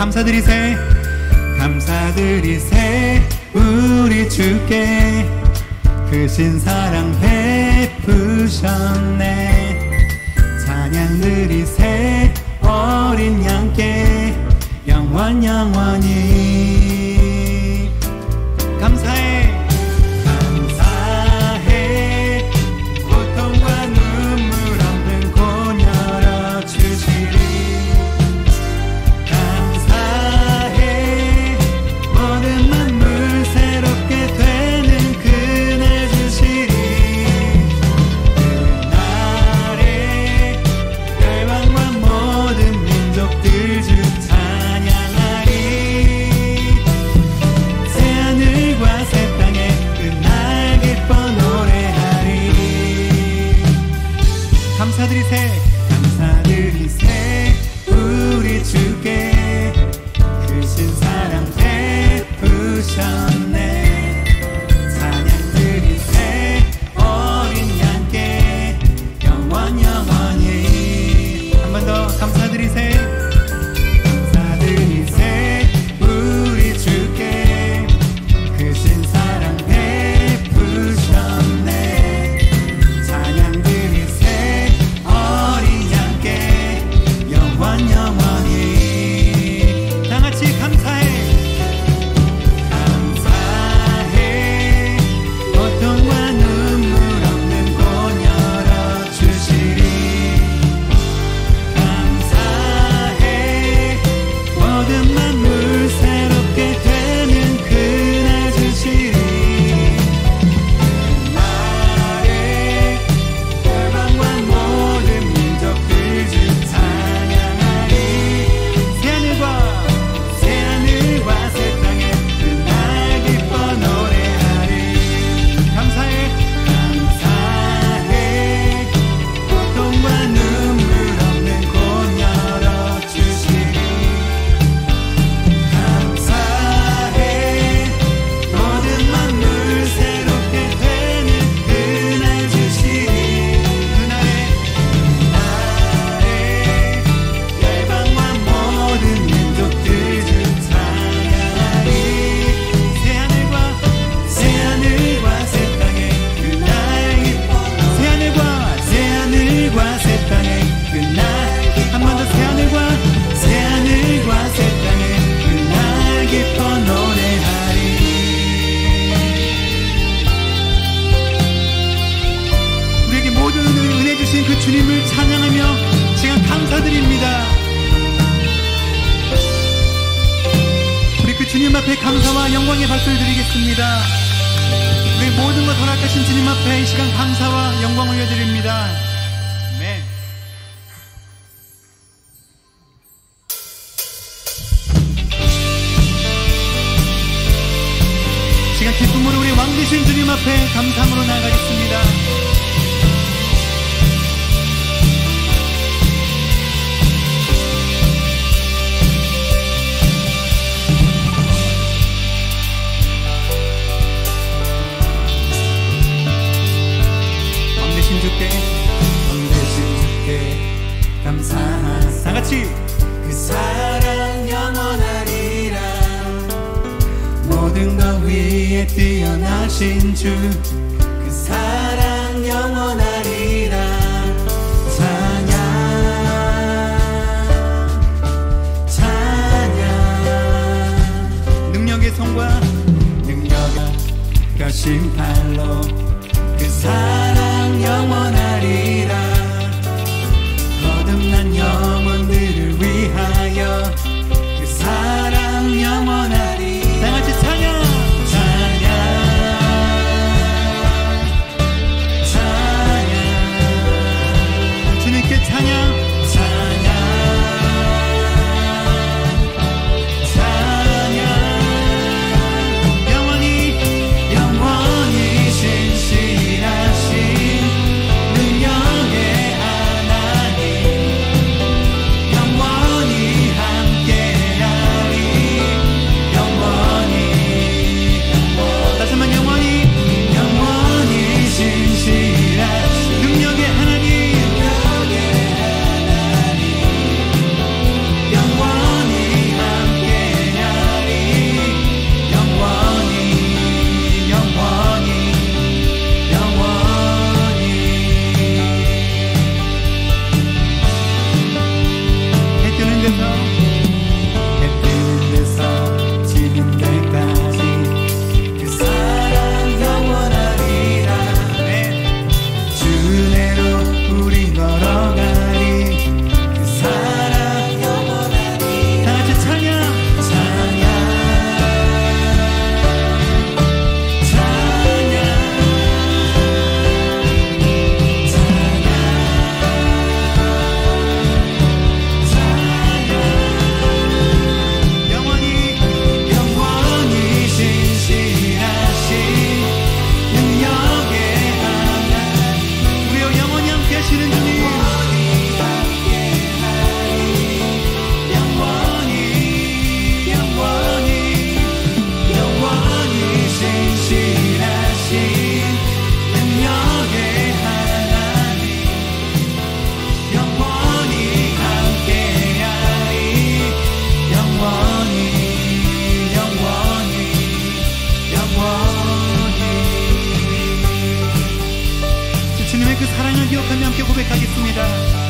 감사드리세. 감사드리세. 우리 주께 그신 사랑 베푸셨네. 찬양 드리세. 어린 양께 영원 영원히. 눈물을 우리 왕되신 주님 앞에 감상으로 나가겠습니다. 왕되신 주께 왕되신 주께 감사하다 같이 뛰어나신 주 그 사랑 영원하리라. 찬양 찬양. 능력의 손과 능력과 결심팔로 그 사랑 고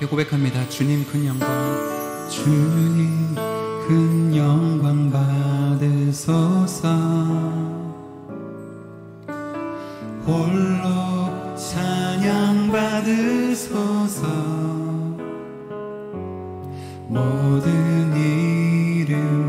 그렇게 고백합니다. 주님 큰 영광, 주님 큰 영광 받으소서. 홀로 찬양 받으소서. 모든 이름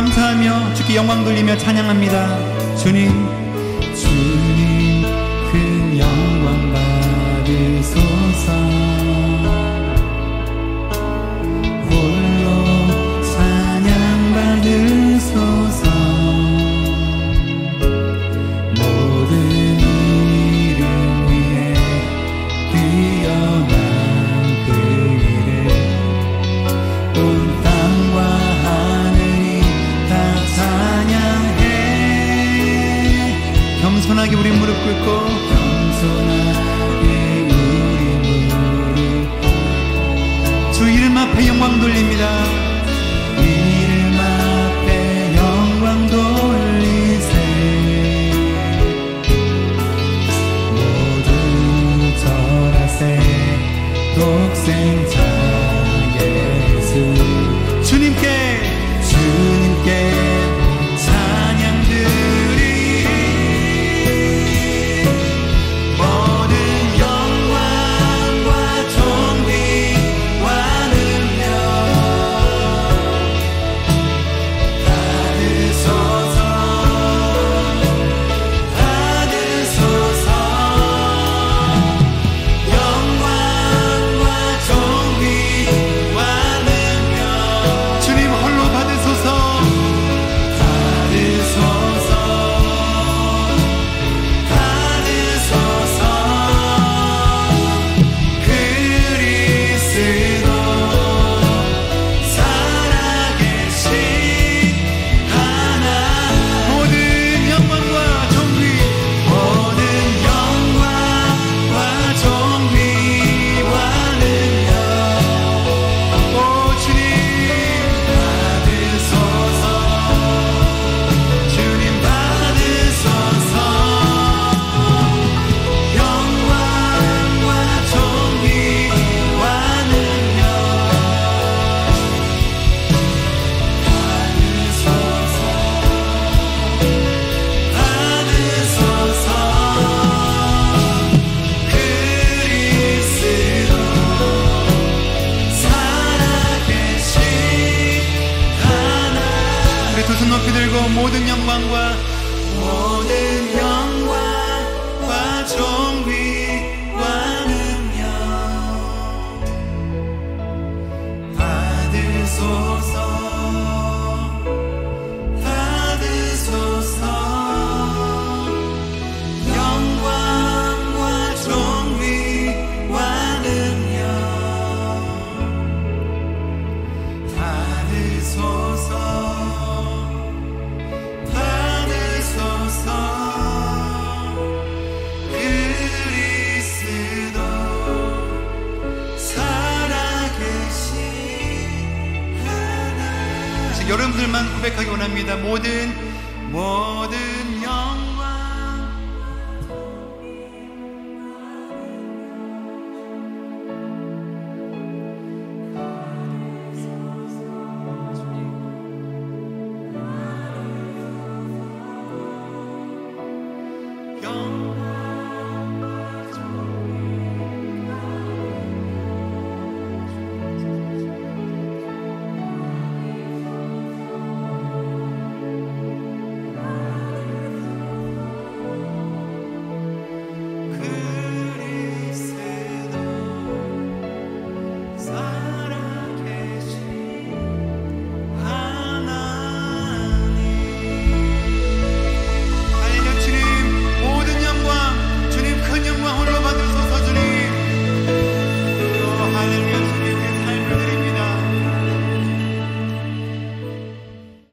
감사하며 주께 영광 돌리며 찬양합니다. 주님. 여러분들만 고백하기 원합니다. 모든 모든